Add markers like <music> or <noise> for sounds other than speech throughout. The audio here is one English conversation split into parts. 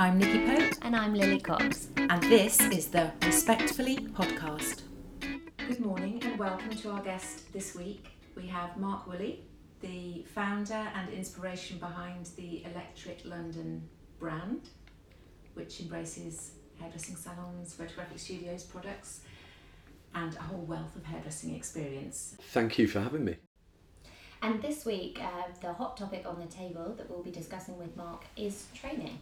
I'm Nikki Pope, And I'm Lily Cox. and this is the Respectfully podcast. Good morning and welcome to our guest this week. We have Mark Woolley, the founder and inspiration behind the Electric London brand, which embraces hairdressing salons, photographic studios, products, and a whole wealth of hairdressing experience. Thank you for having me. And this week, uh, the hot topic on the table that we'll be discussing with Mark is training.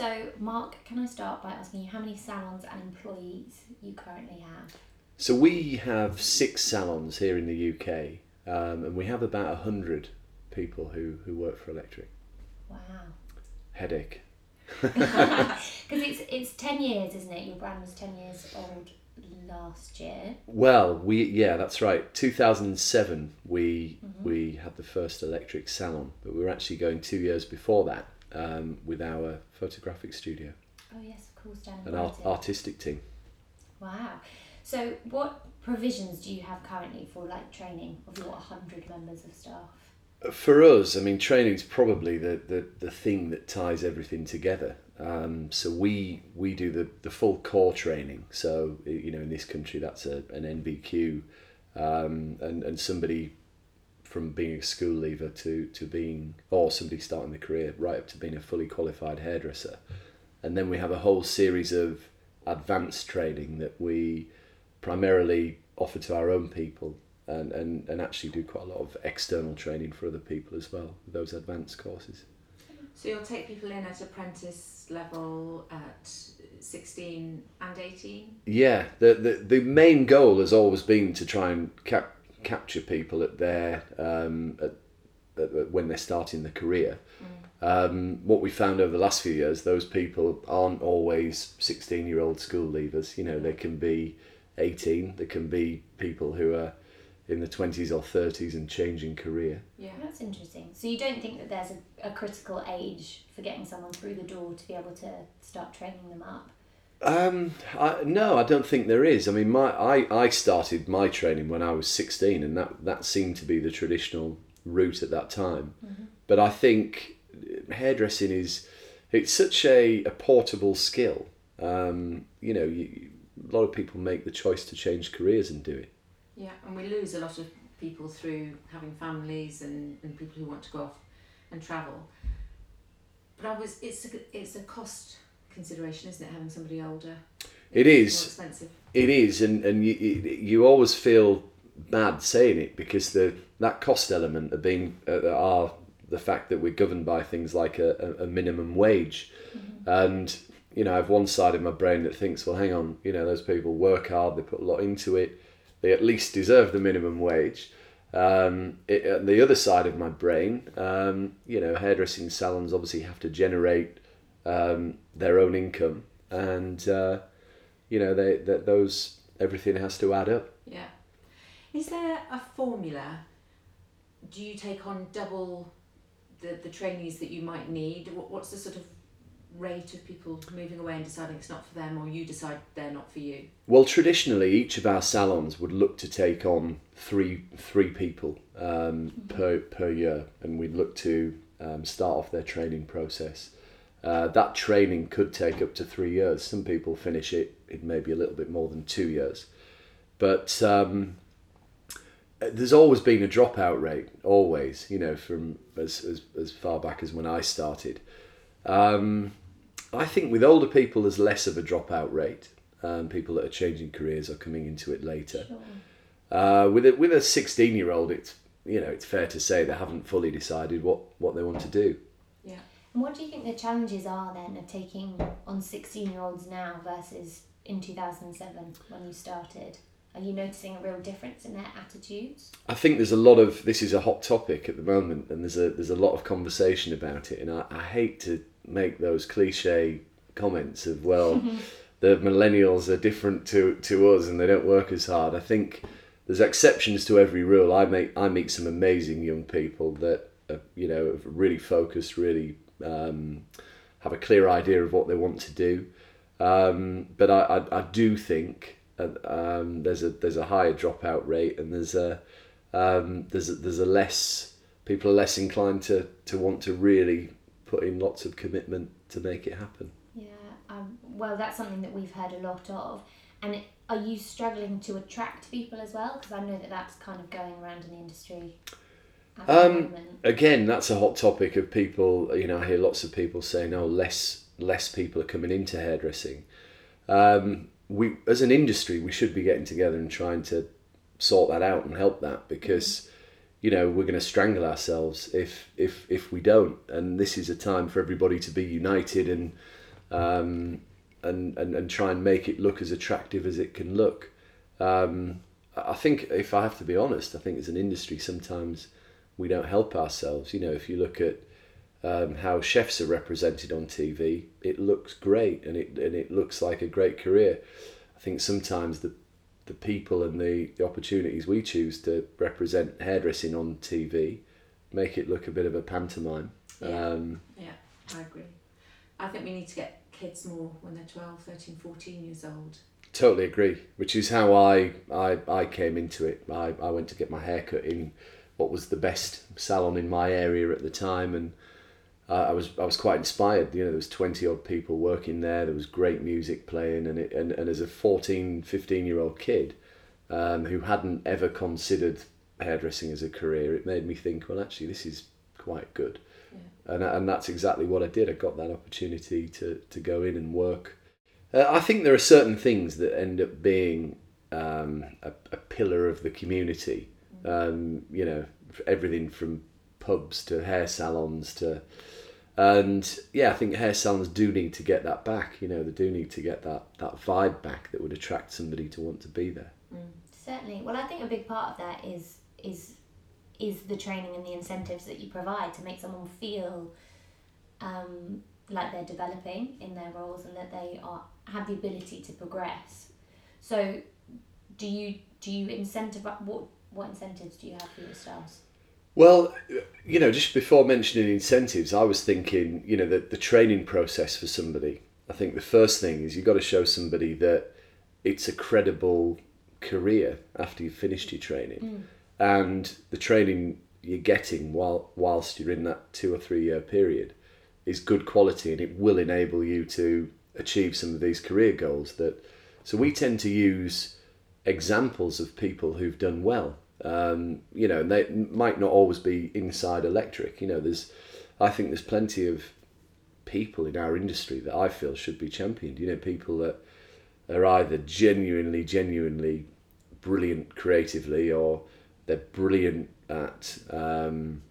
So, Mark, can I start by asking you how many salons and employees you currently have? So we have six salons here in the UK, um, and we have about hundred people who, who work for Electric. Wow. Headache. <laughs> Because it's, <laughs> it's 10 years, isn't it? Your brand was 10 years old last year. Well, we yeah, that's right. 2007, we we had the first Electric salon, but we were actually going two years before that um, with our photographic studio Oh, yes, of course, down and art, artistic team. Wow. So, what provisions do you have currently for like training of your 100 members of staff? For us, I mean, training is probably the, the, the thing that ties everything together. Um, so we we do the, the full core training. So you know, in this country, that's a, an NVQ, um, and and somebody from being a school leaver to to being or somebody starting the career right up to being a fully qualified hairdresser, and then we have a whole series of advanced training that we primarily offer to our own people and, and, and actually do quite a lot of external training for other people as well with those advanced courses. So you'll take people in at apprentice level at 16 and 18? Yeah, the, the, the main goal has always been to try and cap, capture people at their um, at, at, at when they're starting their career. Um, what we found over the last few years, those people aren't always 16 year old school leavers. You know, they can be 18, they can be people who are in the 20s or 30s and changing career. Yeah. That's interesting. So you don't think that there's a, a critical age for getting someone through the door to be able to start training them up? Um, I, no, I don't think there is. I mean, my I, I started my training when I was 16, and that, that seemed to be the traditional route at that time. But I think hairdressing is it's such a, a portable skill. Um, you know, you, a lot of people make the choice to change careers and do it. Yeah, and we lose a lot of people through having families and, and people who want to go off and travel. But I was it's a, it's a cost consideration, isn't it, having somebody older? It is. More expensive. It is, and and you you always feel bad saying it because the that cost element of being uh, are the fact that we're governed by things like a, a, minimum wage, and you know I have one side of my brain that thinks, well, hang on, you know those people work hard, they put a lot into it, they at least deserve the minimum wage. Um, it, uh, the other side of my brain, um, you know, hairdressing salons obviously have to generate um, their own income, and uh, you know they that those everything has to add up. Yeah. Is there a formula? Do you take on double the, the trainees that you might need? What, what's the sort of rate of people moving away and deciding it's not for them, or you decide they're not for you? Well, traditionally, each of our salons would look to take on three three people um, per per year, and we'd look to um, start off their training process. Uh, that training could take up to three years. Some people finish it in maybe a little bit more than two years, but um, there's always been a dropout rate. Always, you know, from as as, as far back as when I started. Um, I think with older people, there's less of a dropout rate. Um, people that are changing careers are coming into it later. Uh, with a, with a 16 year old, it's you know it's fair to say they haven't fully decided what, what they want to do. And what do you think the challenges are then of taking on 16 year olds now versus in 2007 when you started? Are you noticing a real difference in their attitudes? I think there's a lot of this is a hot topic at the moment, and there's a there's a lot of conversation about it, and I, I hate to make those cliche comments of well, <laughs> the millennials are different to to us and they don't work as hard. I think there's exceptions to every rule. I make I meet some amazing young people that are, you know really focused, really um, have a clear idea of what they want to do. Um, but I, I, I do think uh, um, there's a there's a higher dropout rate and there's a um, there's a, there's a less people are less inclined to, to want to really put in lots of commitment to make it happen. Yeah, um, well, that's something that we've heard a lot of. And it, are you struggling to attract people as well? Because I know that that's kind of going around in the industry Um. Again, that's a hot topic of people. You know, I hear lots of people saying, "Oh, less less people are coming into hairdressing." Um, we, as an industry, we should be getting together and trying to sort that out and help that because, you know, we're going to strangle ourselves if if if we don't. And this is a time for everybody to be united and um, and, and and try and make it look as attractive as it can look. Um, I I think, if I have to be honest, I think as an industry sometimes we don't help ourselves. You know, if you look at um, how chefs are represented on TV, it looks great and it and it looks like a great career. I think sometimes the the people and the, the opportunities we choose to represent hairdressing on TV make it look a bit of a pantomime. Yeah. Um, Yeah, I agree. I think we need to get kids more when they're 12, 13, 14 years old. Totally agree. Which is how I, I, I came into it. I, I went to get my hair cut in what was the best salon in my area at the time, and uh, I was I was quite inspired. You know, there was twenty odd people working there. There was great music playing, and it, and, and as a 14, 15 year old kid um, who hadn't ever considered hairdressing as a career, it made me think, well, actually, this is quite good. And, and that's exactly what I did. I got that opportunity to, to go in and work uh, I think there are certain things that end up being um, a, a pillar of the community. Um, you know, everything from pubs to hair salons to, and yeah, I think hair salons do need to get that back. You know, they do need to get that that vibe back that would attract somebody to want to be there. Certainly. Well, I think a big part of that is is is the training and the incentives that you provide to make someone feel um, like they're developing in their roles and that they are have the ability to progress. So, do you do you incentivize what what incentives do you have for your staffs? Well, you know, just before mentioning incentives, I was thinking, you know, the, the training process for somebody. I think the first thing is you've got to show somebody that it's a credible career after you've finished your training. Mm. And the training you're getting while whilst you're in that two or three year period is good quality and it will enable you to achieve some of these career goals that so we tend to use examples of people who've done well. Um, you know and they might not always be inside electric. You know there's i think there's plenty of people in our industry that i feel should be championed. You know people that are either genuinely genuinely brilliant creatively or they're brilliant at um,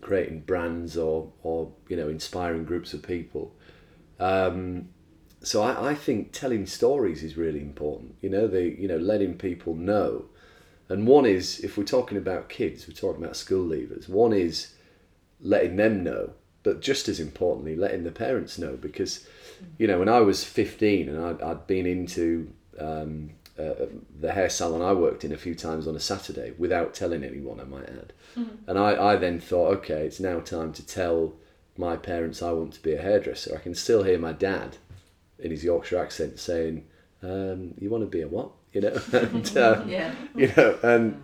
creating brands or or you know inspiring groups of people. Um, so I, I think telling stories is really important. You know the you know letting people know. And one is if we're talking about kids we're talking about school leavers one is letting them know but just as importantly letting the parents know. Because you know when I was 15 and I'd, I'd been into um, uh, the hair salon I worked in a few times on a Saturday without telling anyone I might add. And I, I then thought okay it's now time to tell my parents I want to be a hairdresser. I can still hear my dad in his Yorkshire accent saying um, you want to be a what? You know <laughs> and uh, <laughs> Yeah. you know and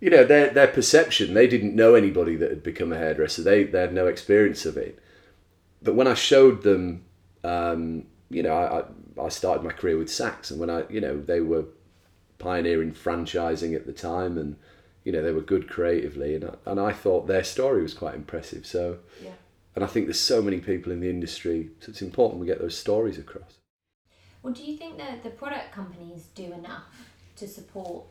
you know their their perception they didn't know anybody that had become a hairdresser. They they had no experience of it. But when I showed them um, you know I, I I started my career with Saks and when I you know they were pioneering franchising at the time and you know they were good creatively and I, and I thought their story was quite impressive. So Yeah. and I think there's so many people in the industry so it's important we get those stories across Well, do you think that the product companies do enough to support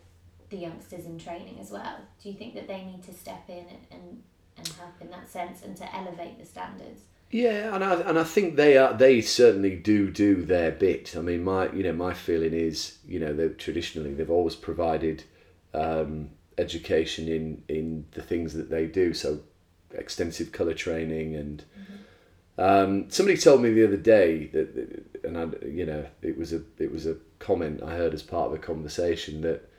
the youngsters in training as well? Do you think that they need to step in and, and, help in that sense and to elevate the standards? Yeah, and I and I think they are they certainly do do their bit. I mean, my you know my feeling is you know they traditionally they've always provided um, education in in the things that they do. So extensive color training and um, somebody told me the other day that and I you know it was a it was a comment I heard as part of a conversation that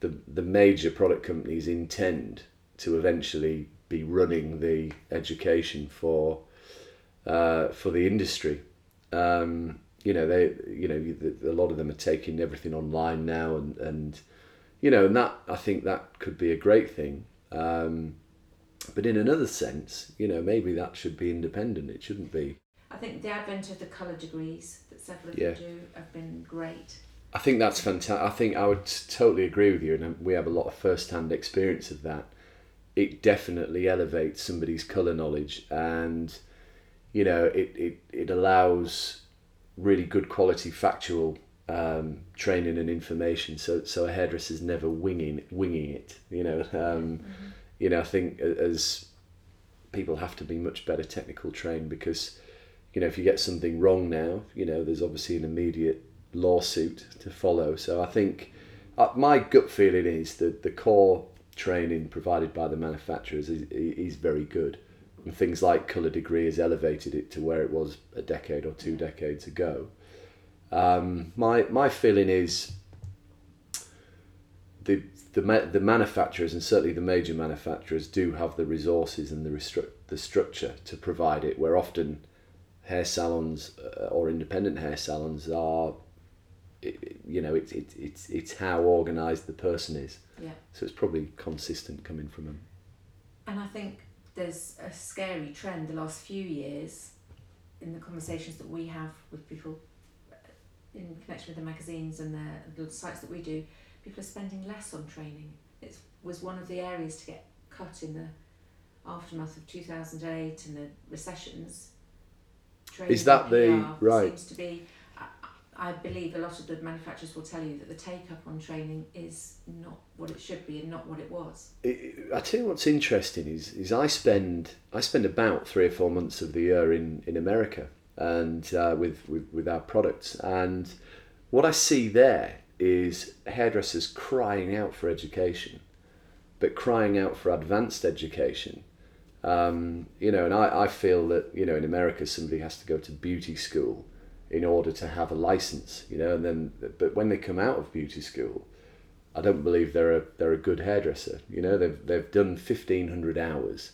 the the major product companies intend to eventually be running the education for uh, for the industry. Um, you know, they, you know, a lot of them are taking everything online now, and and you know, and that I think that could be a great thing. Um, but in another sense, you know, maybe that should be independent. It shouldn't be. I think the advent of the colour degrees that several of Yeah. you do have been great. I think that's fantastic. I think I would totally agree with you, and we have a lot of first-hand experience of that. It definitely elevates somebody's colour knowledge, and you know, it, it, it allows really good quality factual um, training and information. So so a hairdresser's never winging winging it. You know, <laughs> um, you know, I think as people have to be much better technical trained because you know if you get something wrong now, you know, there's obviously an immediate lawsuit to follow. So I think uh, my gut feeling is that the core training provided by the manufacturers is, is very good. And things like colour degree has elevated it to where it was a decade or two decades ago. Um, my my feeling is the the the manufacturers and certainly the major manufacturers do have the resources and the restru- the structure to provide it. Where often hair salons uh, or independent hair salons are, it, you know, it's it, it's it's how organised the person is. Yeah. So it's probably consistent coming from them. And I think there's a scary trend the last few years in the conversations that we have with people uh, in connection with the magazines and the, the sites that we do. People are spending less on training. It was one of the areas to get cut in the aftermath of 2008 and the recessions. Training Is that the- PR right. Seems to be. I, I believe a lot of the manufacturers will tell you that the take up on training is not what it should be and not what it was. it, I tell you what's interesting is is I spend I spend about three or four months of the year in in America and uh, with, with with our products and what I see there is hairdressers crying out for education, but crying out for advanced education. Um, you know, and I, I feel that you know in America somebody has to go to beauty school in order to have a license. You know, and then but when they come out of beauty school, I don't believe they're a they're a good hairdresser. You know, they've they've done fifteen hundred hours,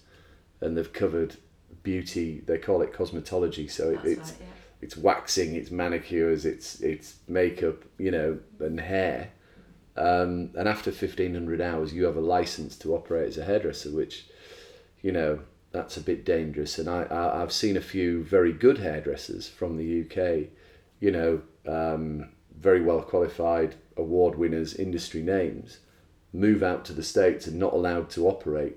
and they've covered beauty. They call it cosmetology. So it, it's right, yeah. it's waxing, it's manicures, it's it's makeup, you know, and hair. Um, and after fifteen hundred hours, you have a license to operate as a hairdresser, which, you know, that's a bit dangerous. And I, I I've seen a few very good hairdressers from the UK, you know, um, very well qualified, award winners, industry names, move out to the states and not allowed to operate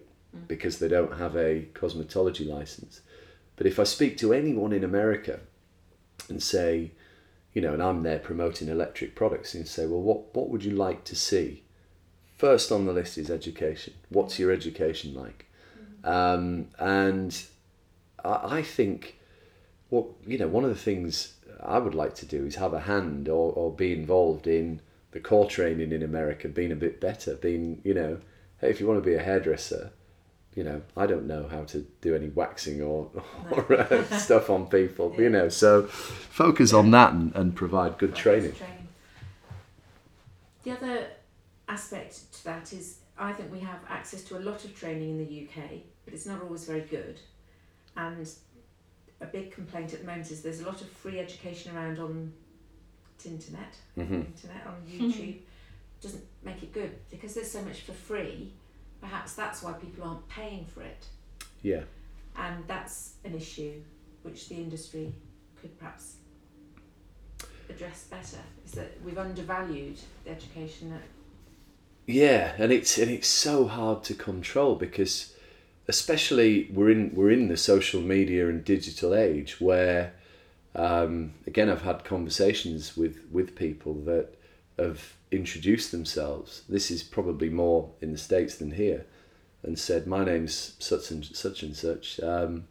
because they don't have a cosmetology license. But if I speak to anyone in America and say, you know, and I'm there promoting electric products and say, well, what, what would you like to see? First on the list is education. What's your education like? Um, and I, I think, what you know, one of the things I would like to do is have a hand or, or be involved in the core training in America, being a bit better, being, you know, hey, if you want to be a hairdresser, you know, I don't know how to do any waxing or, <laughs> or uh, <laughs> stuff on people, you know, so focus on that and, and provide good training. training. The other aspect to that is I think we have access to a lot of training in the UK, but it's not always very good. And a big complaint at the moment is there's a lot of free education around on the internet, hmm internet on YouTube. Doesn't make it good because there's so much for free. Perhaps that's why people aren't paying for it, Yeah. and that's an issue which the industry could perhaps address better. Is that we've undervalued the education that Yeah, and it's and it's so hard to control because especially we're in we're in the social media and digital age where um, again I've had conversations with with people that have introduced themselves. This is probably more in the states than here, and said my name's such and such and such. Um,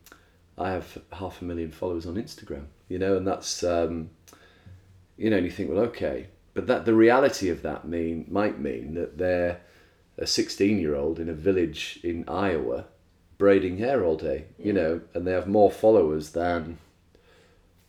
I have half a million followers on Instagram, you know, and that's um, you know, and you think, well, okay, but that the reality of that mean might mean that they're a 16 year old in a village in Iowa braiding hair all day, you know, and they have more followers than,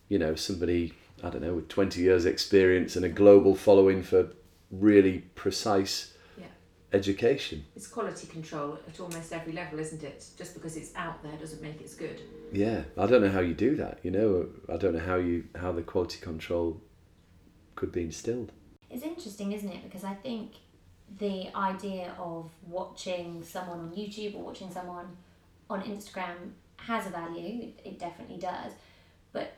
you know, somebody, I don't know, with 20 years experience and a global following for really precise Yeah. education. It's quality control at almost every level, isn't it? Just because it's out there doesn't make it good. Yeah, I don't know how you do that, you know, I don't know how you, how the quality control could be instilled. It's interesting, isn't it? Because I think the idea of watching someone on YouTube or watching someone on Instagram has a value, it, it definitely does. But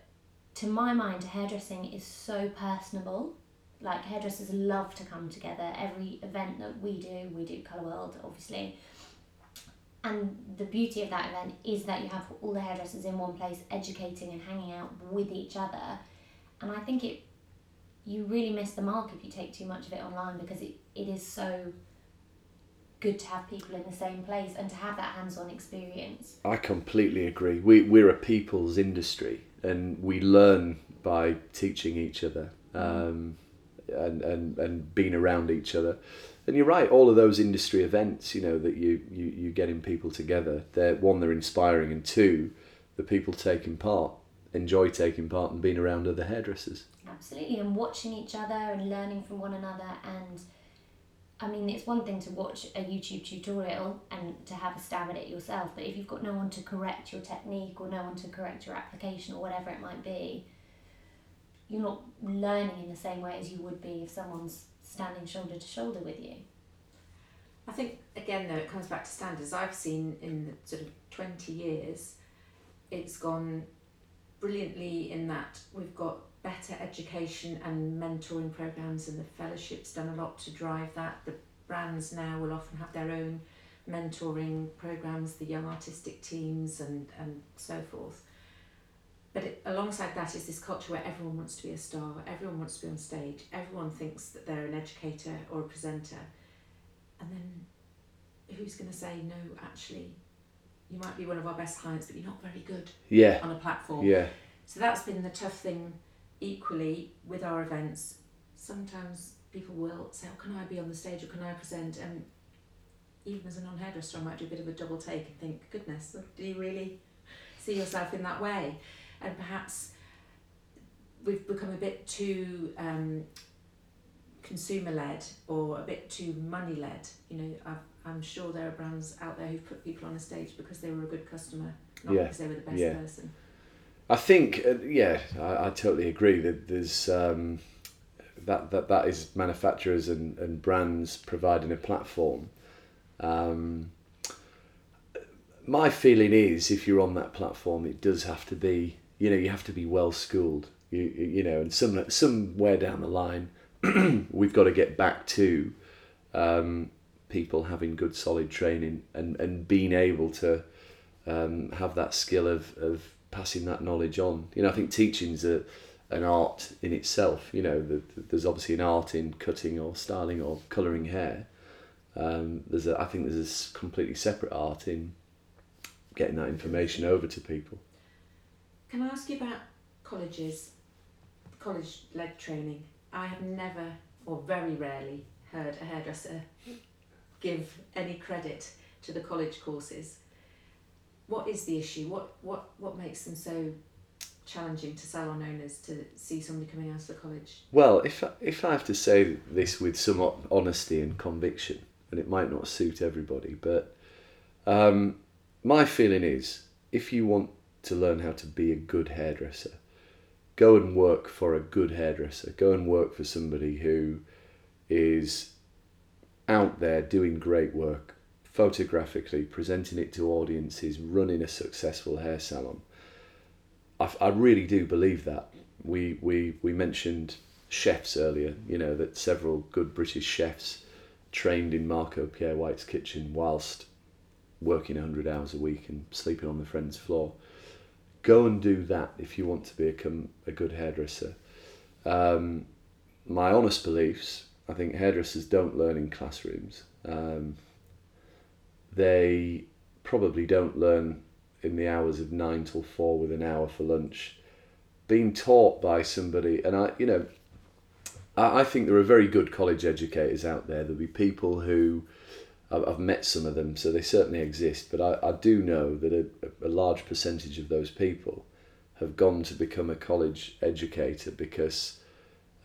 to my mind, hairdressing is so personable. Like hairdressers love to come together. Every event that we do, we do Colour World, obviously. And the beauty of that event is that you have all the hairdressers in one place, educating and hanging out with each other. And I think it, you really miss the mark if you take too much of it online because it, it is so good to have people in the same place and to have that hands-on experience. I completely agree. We we're a people's industry, and we learn by teaching each other, um, and and and being around each other. And you're right. All of those industry events, you know, that you you you getting people together. They're one, they're inspiring, and two, the people taking part enjoy taking part and being around other hairdressers. Absolutely, and watching each other and learning from one another and I mean, it's one thing to watch a YouTube tutorial and to have a stab at it yourself, but if you've got no one to correct your technique or no one to correct your application or whatever it might be, you're not learning in the same way as you would be if someone's standing shoulder to shoulder with you. I think again though it comes back to standards. I've seen in the sort of twenty years, it's gone brilliantly in that we've got better education and mentoring programs and the fellowship's done a lot to drive that. The brands now will often have their own mentoring programs the young artistic teams and and so forth. But it, alongside that is this culture where everyone wants to be a star everyone wants to be on stage everyone thinks that they're an educator or a presenter. And then who's going to say no actually you might be one of our best clients but you're not very good Yeah, on a platform yeah, so that's been the tough thing equally with our events. Sometimes people will say, oh, can I be on the stage or can I present? And even as a non hairdresser, I might do a bit of a double take and think, goodness, do you really see yourself in that way? And perhaps we've become a bit too um, consumer led or a bit too money led. You know, I've, I'm sure there are brands out there who've put people on a stage because they were a good customer, not Yeah, because they were the best yeah. person. I think, uh, yeah, I, I totally agree that there's um, that, that that is manufacturers and, and brands providing a platform. Um, my feeling is, if you're on that platform, it does have to be, you know, you have to be well schooled. You you know, and some somewhere down the line, <clears throat> we've got to get back to um, people having good solid training and, and being able to um, have that skill of, of passing that knowledge on. You know, I think teaching's a an art in itself. You know, the, there's obviously an art in cutting or styling or colouring hair. Um, there's a, I think there's a completely separate art in getting that information over to people. Can I ask you about colleges, college led training? I have never, or very rarely, heard a hairdresser give any credit to the college courses. What is the issue? What, what, what makes them so challenging to salon owners to see somebody coming out of the college? Well, if I, if I have to say this with some honesty and conviction, and it might not suit everybody, but um, my feeling is if you want to learn how to be a good hairdresser, go and work for a good hairdresser. Go and work for somebody who is out there doing great work, photographically presenting it to audiences, running a successful hair salon. I, I really do believe that. We, we, we mentioned chefs earlier, you know, that several good British chefs trained in Marco Pierre White's kitchen whilst working 100 hours a week and sleeping on the friend's floor. Go and do that if you want to become a good hairdresser. Um, my honest beliefs, I think hairdressers don't learn in classrooms. Um, they probably don't learn in the hours of nine till four with an hour for lunch. Being taught by somebody, and I, you know, I, I think there are very good college educators out there. There'll be people who I've, met some of them, so they certainly exist. But I, I do know that a, a large percentage of those people have gone to become a college educator because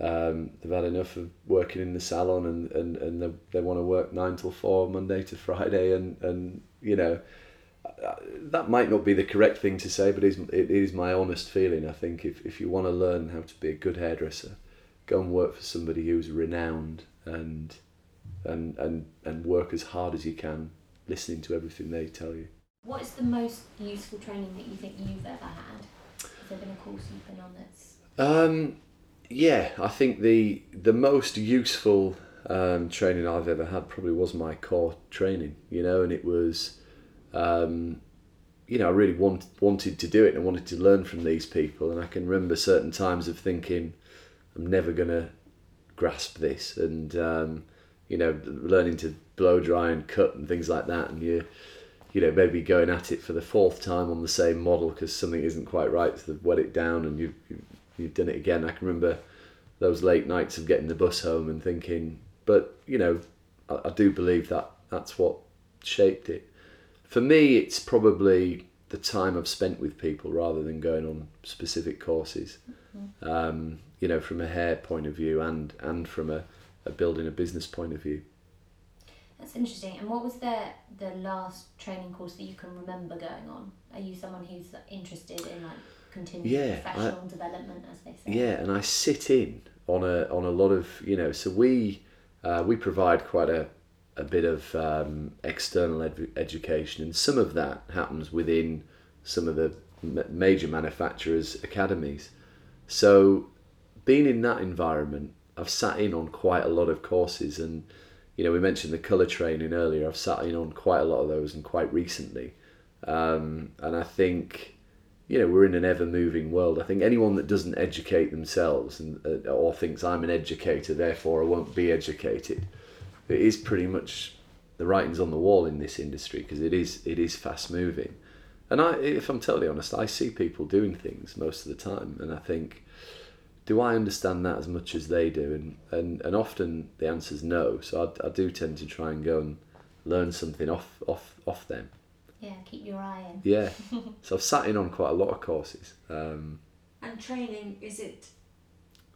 um, they've had enough of working in the salon and, and, and they, they want to work nine till four Monday to Friday and, and you know uh, that might not be the correct thing to say but it is, it is my honest feeling I think if, if you want to learn how to be a good hairdresser go and work for somebody who's renowned and and, and, and work as hard as you can listening to everything they tell you What is the most useful training that you think you've ever had? Has there been a course you've been on that's Um, yeah, I think the the most useful um, training I've ever had probably was my core training. You know, and it was, um, you know, I really want, wanted to do it and wanted to learn from these people. And I can remember certain times of thinking, I'm never gonna grasp this, and um, you know, learning to blow dry and cut and things like that, and you. You know, maybe going at it for the fourth time on the same model because something isn't quite right, so they've wet it down, and you, you you've done it again. I can remember those late nights of getting the bus home and thinking, but you know, I, I do believe that that's what shaped it. For me, it's probably the time I've spent with people rather than going on specific courses. Um, you know, from a hair point of view and and from a, a building a business point of view. That's interesting. And what was the the last training course that you can remember going on? Are you someone who's interested in like continuous Yeah, I- professional development, as they say? Yeah, and I sit in on a on a lot of you know. So we uh, we provide quite a a bit of um, external ed- education, and some of that happens within some of the ma- major manufacturers' academies. So, being in that environment, I've sat in on quite a lot of courses, and you know, we mentioned the color training earlier. I've sat in on quite a lot of those, and quite recently, um, and I think you know we're in an ever moving world. I think anyone that doesn't educate themselves and uh, or thinks I'm an educator, therefore I won't be educated, it is pretty much the writing's on the wall in this industry because it is it is fast moving. And I, if I'm totally honest, I see people doing things most of the time, and I think, do I understand that as much as they do? And and, and often the answer is no. So I, I do tend to try and go and learn something off off off them. Yeah, keep your eye in. Yeah. <laughs> so I've sat in on quite a lot of courses. Um, And training, is it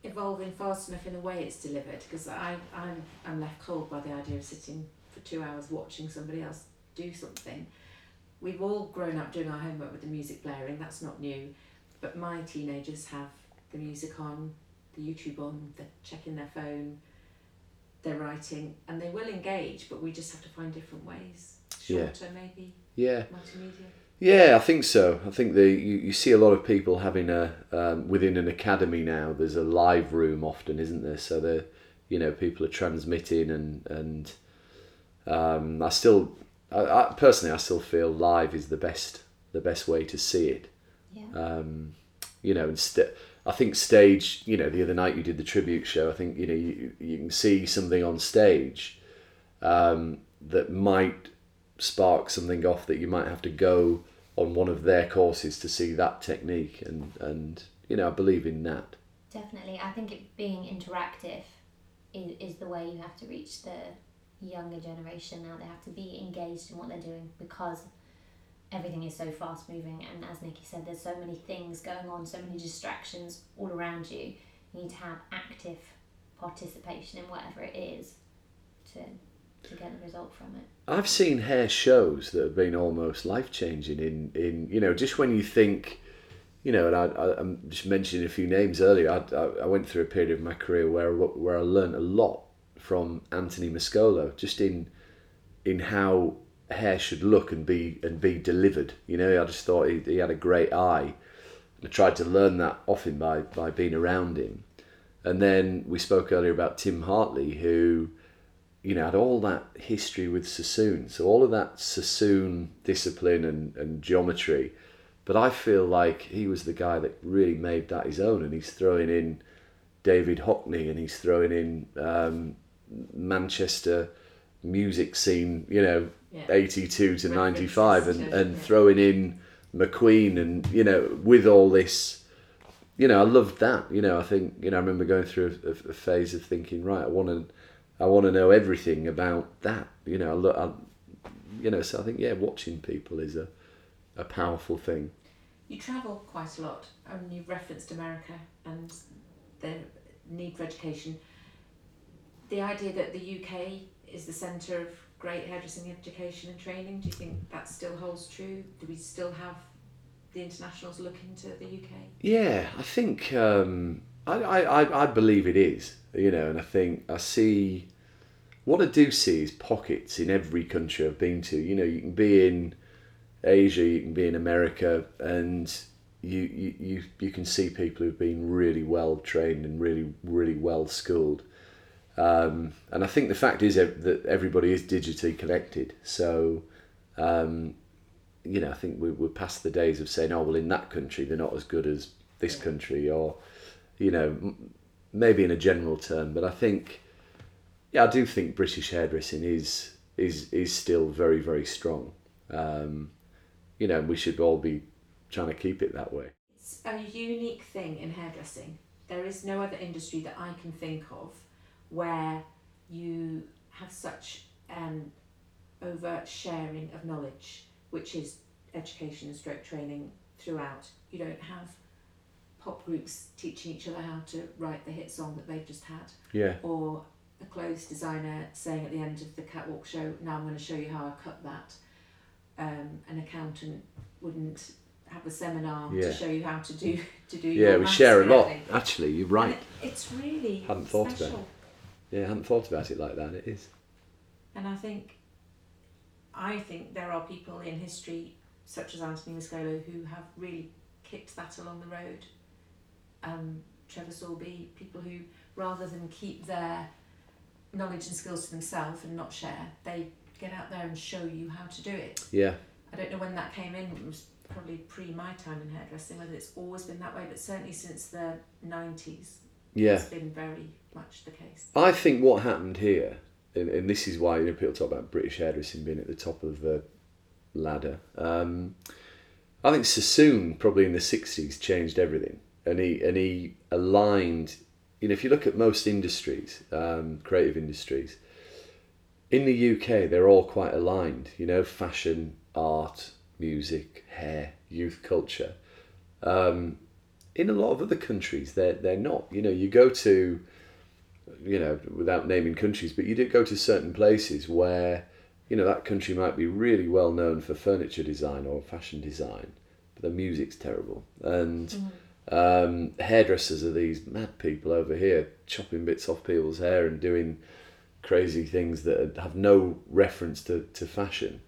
evolving fast enough in the way it's delivered? Because I, I'm, I'm left cold by the idea of sitting for two hours watching somebody else do something. We've all grown up doing our homework with the music blaring, that's not new. But my teenagers have the music on, the YouTube on, they're checking their phone, they're writing, and they will engage, but we just have to find different ways. Yeah. Shorter, maybe, yeah. multimedia. Yeah, I think so. I think the you, you see a lot of people having a um, within an academy now. There's a live room often, isn't there? So the you know people are transmitting and and um, I still I, I personally I still feel live is the best the best way to see it. Yeah. Um, you know, instead I think stage. You know, the other night you did the tribute show. I think you know you you can see something on stage um, that might spark something off that you might have to go on one of their courses to see that technique and and you know I believe in that Definitely. I think it being interactive is, is the way you have to reach the younger generation now. They have to be engaged in what they're doing because everything is so fast moving. And as Nikki said, there's so many things going on, so many distractions all around you. You need to have active participation in whatever it is to, to get the result from it. I've seen hair shows that have been almost life changing in in you know just when you think you know and I, I I'm just mentioning a few names earlier I, I, I went through a period of my career where where I learned a lot from Anthony Mascolo just in in how hair should look and be and be delivered. You know I just thought he, he had a great eye. I tried to learn that off him by by being around him. And then we spoke earlier about Tim Hartley who you know, had all that history with Sassoon. So all of that Sassoon discipline and, and geometry. But I feel like he was the guy that really made that his own. And he's throwing in David Hockney and he's throwing in um, Manchester music scene, you know, Yeah. 82 to References 95 and, to- and yeah. throwing in McQueen and, you know, with all this, you know, I loved that. You know, I think, you know, I remember going through a, a phase of thinking, right, I want to, I want to know everything about that. You know, I, lo- I, you know, so I think, yeah, watching people is a, a powerful thing. You travel quite a lot, and you've referenced America and the need for education. The idea that the UK is the centre of great hairdressing education and training, do you think that still holds true? Do we still have the internationals looking to the UK? Yeah, I think um, I, I- I believe it is, you know, and I think I see what I do see is pockets in every country I've been to. You know, you can be in Asia, you can be in America, and you you, you, you can see people who've been really well trained and really really well schooled. Um, and I think the fact is that everybody is digitally connected. So, um, you know, I think we, we're past the days of saying, oh, well, in that country, they're not as good as this country, or, you know, maybe in a general term. But I think, yeah, I do think British hairdressing is is is still very very strong. Um, you know, we should all be trying to keep it that way. It's a unique thing in hairdressing. There is no other industry that I can think of where you have such an overt sharing of knowledge, which is education and stroke training throughout. You don't have pop groups teaching each other how to write the hit song that they've just had, Yeah, or a clothes designer saying at the end of the catwalk show, "Now I'm going to show you how I cut that." Um, an accountant wouldn't have a seminar Yeah. to show you how to do to do yeah, we share a lot. Actually, you're right. it- it's really Hadn't thought about special. Yeah, I hadn't thought about it like that. It is. And I think, I think there are people in history, such as Anthony Mascolo, who have really kicked that along the road. Um, Trevor Sorbie, people who, rather than keep their knowledge and skills to themselves and not share, they get out there and show you how to do it. Yeah, I don't know when that came in. It was probably pre my time in hairdressing, whether it's always been that way, but certainly since the nineties, yeah. it's been very much the case. I think what happened here, and, and this is why you know people talk about British hairdressing being at the top of the ladder. Um, I think Sassoon probably in the sixties changed everything, and he and he aligned. You know, if you look at most industries, um, creative industries, in the UK they're all quite aligned. You know, fashion, art, music, hair, youth culture. Um, in a lot of other countries, they're they're not. You know, you go to you know, without naming countries, but you do go to certain places where, you know, that country might be really well known for furniture design or fashion design, but the music's terrible. And um, hairdressers are these mad people over here chopping bits off people's hair and doing crazy things that have no reference to, to fashion.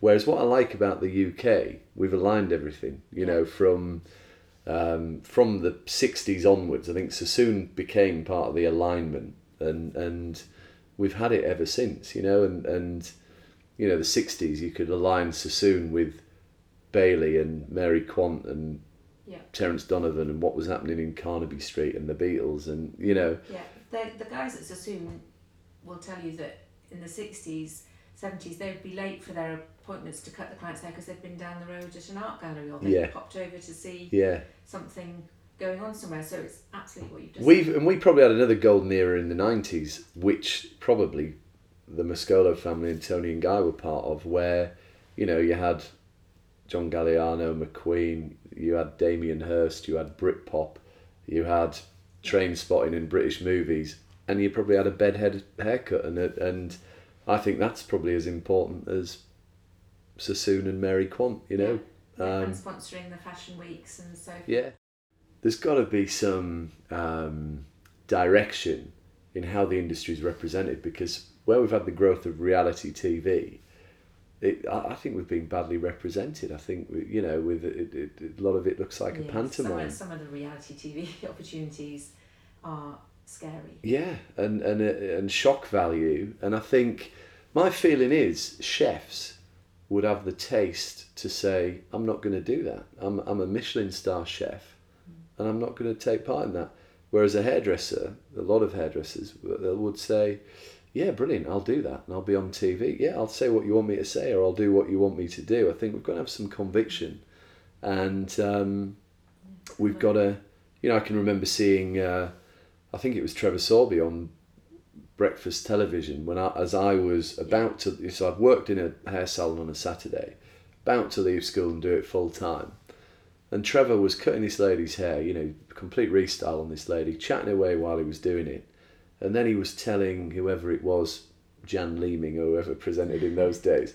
Whereas what I like about the UK, we've aligned everything, you know, from um, from the 60s onwards, I think Sassoon became part of the alignment and, and we've had it ever since, you know, and, and you know, the 60s, you could align Sassoon with Bailey and Mary Quant and Yeah. Terence Donovan and what was happening in Carnaby Street and the Beatles and, you know, Yeah, the, the guys at Sassoon will tell you that in the 60s, 70s, they would be late for their appointments to cut the client's hair because they'd been down the road at an art gallery or they Yeah. popped over to see yeah. something going on somewhere. So it's absolutely what you've just We've and we probably had another golden era in the nineties, which probably the Mascolo family and Toni and Guy were part of, where you know you had John Galliano, McQueen, you had Damien Hirst, you had Britpop, you had Trainspotting in British movies, and you probably had a bedhead haircut, and and I think that's probably as important as Sassoon and Mary Quant, you know. Yeah, Um, and sponsoring the fashion weeks and so forth. yeah. There's got to be some um, direction in how the industry is represented because where we've had the growth of reality TV, it, I I think we've been badly represented. I think, we, you know, with it, it, a lot of it looks like a pantomime. Some, of- some of the reality TV <laughs> opportunities are scary. Yeah, and and uh, and shock value. And I think my feeling is chefs would have the taste to say, "I'm not going to do that. I'm I'm a Michelin star chef, and I'm not going to take part in that." Whereas a hairdresser, a lot of hairdressers would say, "Yeah, brilliant. I'll do that, and I'll be on TV. Yeah, I'll say what you want me to say, or I'll do what you want me to do." I think we've got to have some conviction, and um, we've got to. You know, I can remember seeing. Uh, I think it was Trevor Sorbie on breakfast television when I, as I was about to, so I'd worked in a hair salon on a Saturday, about to leave school and do it full time. And Trevor was cutting this lady's hair, you know, complete restyle on this lady, chatting away while he was doing it. And then he was telling whoever it was, Jan Leeming or whoever presented in those days,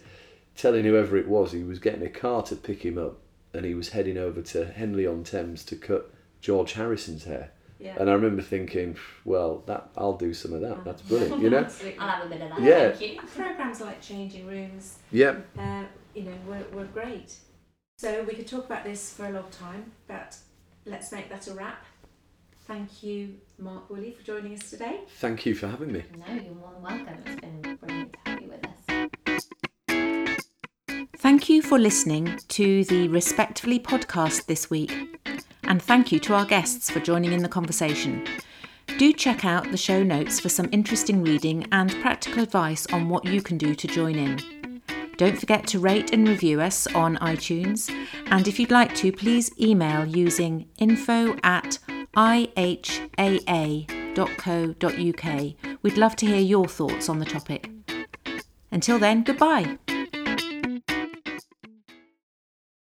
telling whoever it was he was getting a car to pick him up and he was heading over to Henley on Thames to cut George Harrison's hair. Yeah. And I remember thinking, well, that I'll do some of that. That's brilliant, you know. <laughs> I'll have a bit of that. Yeah. Thank you. Programs like changing rooms, yeah, uh, you know, were, were great. So we could talk about this for a long time, but let's make that a wrap. Thank you, Mark Woolley, for joining us today. Thank you for having me. No, you're more than welcome. It's been brilliant to have you with us. Thank you for listening to the Respectfully podcast this week. And thank you to our guests for joining in the conversation. Do check out the show notes for some interesting reading and practical advice on what you can do to join in. Don't forget to rate and review us on iTunes. And if you'd like to, please email using info at ihaa.co.uk. We'd love to hear your thoughts on the topic. Until then, goodbye.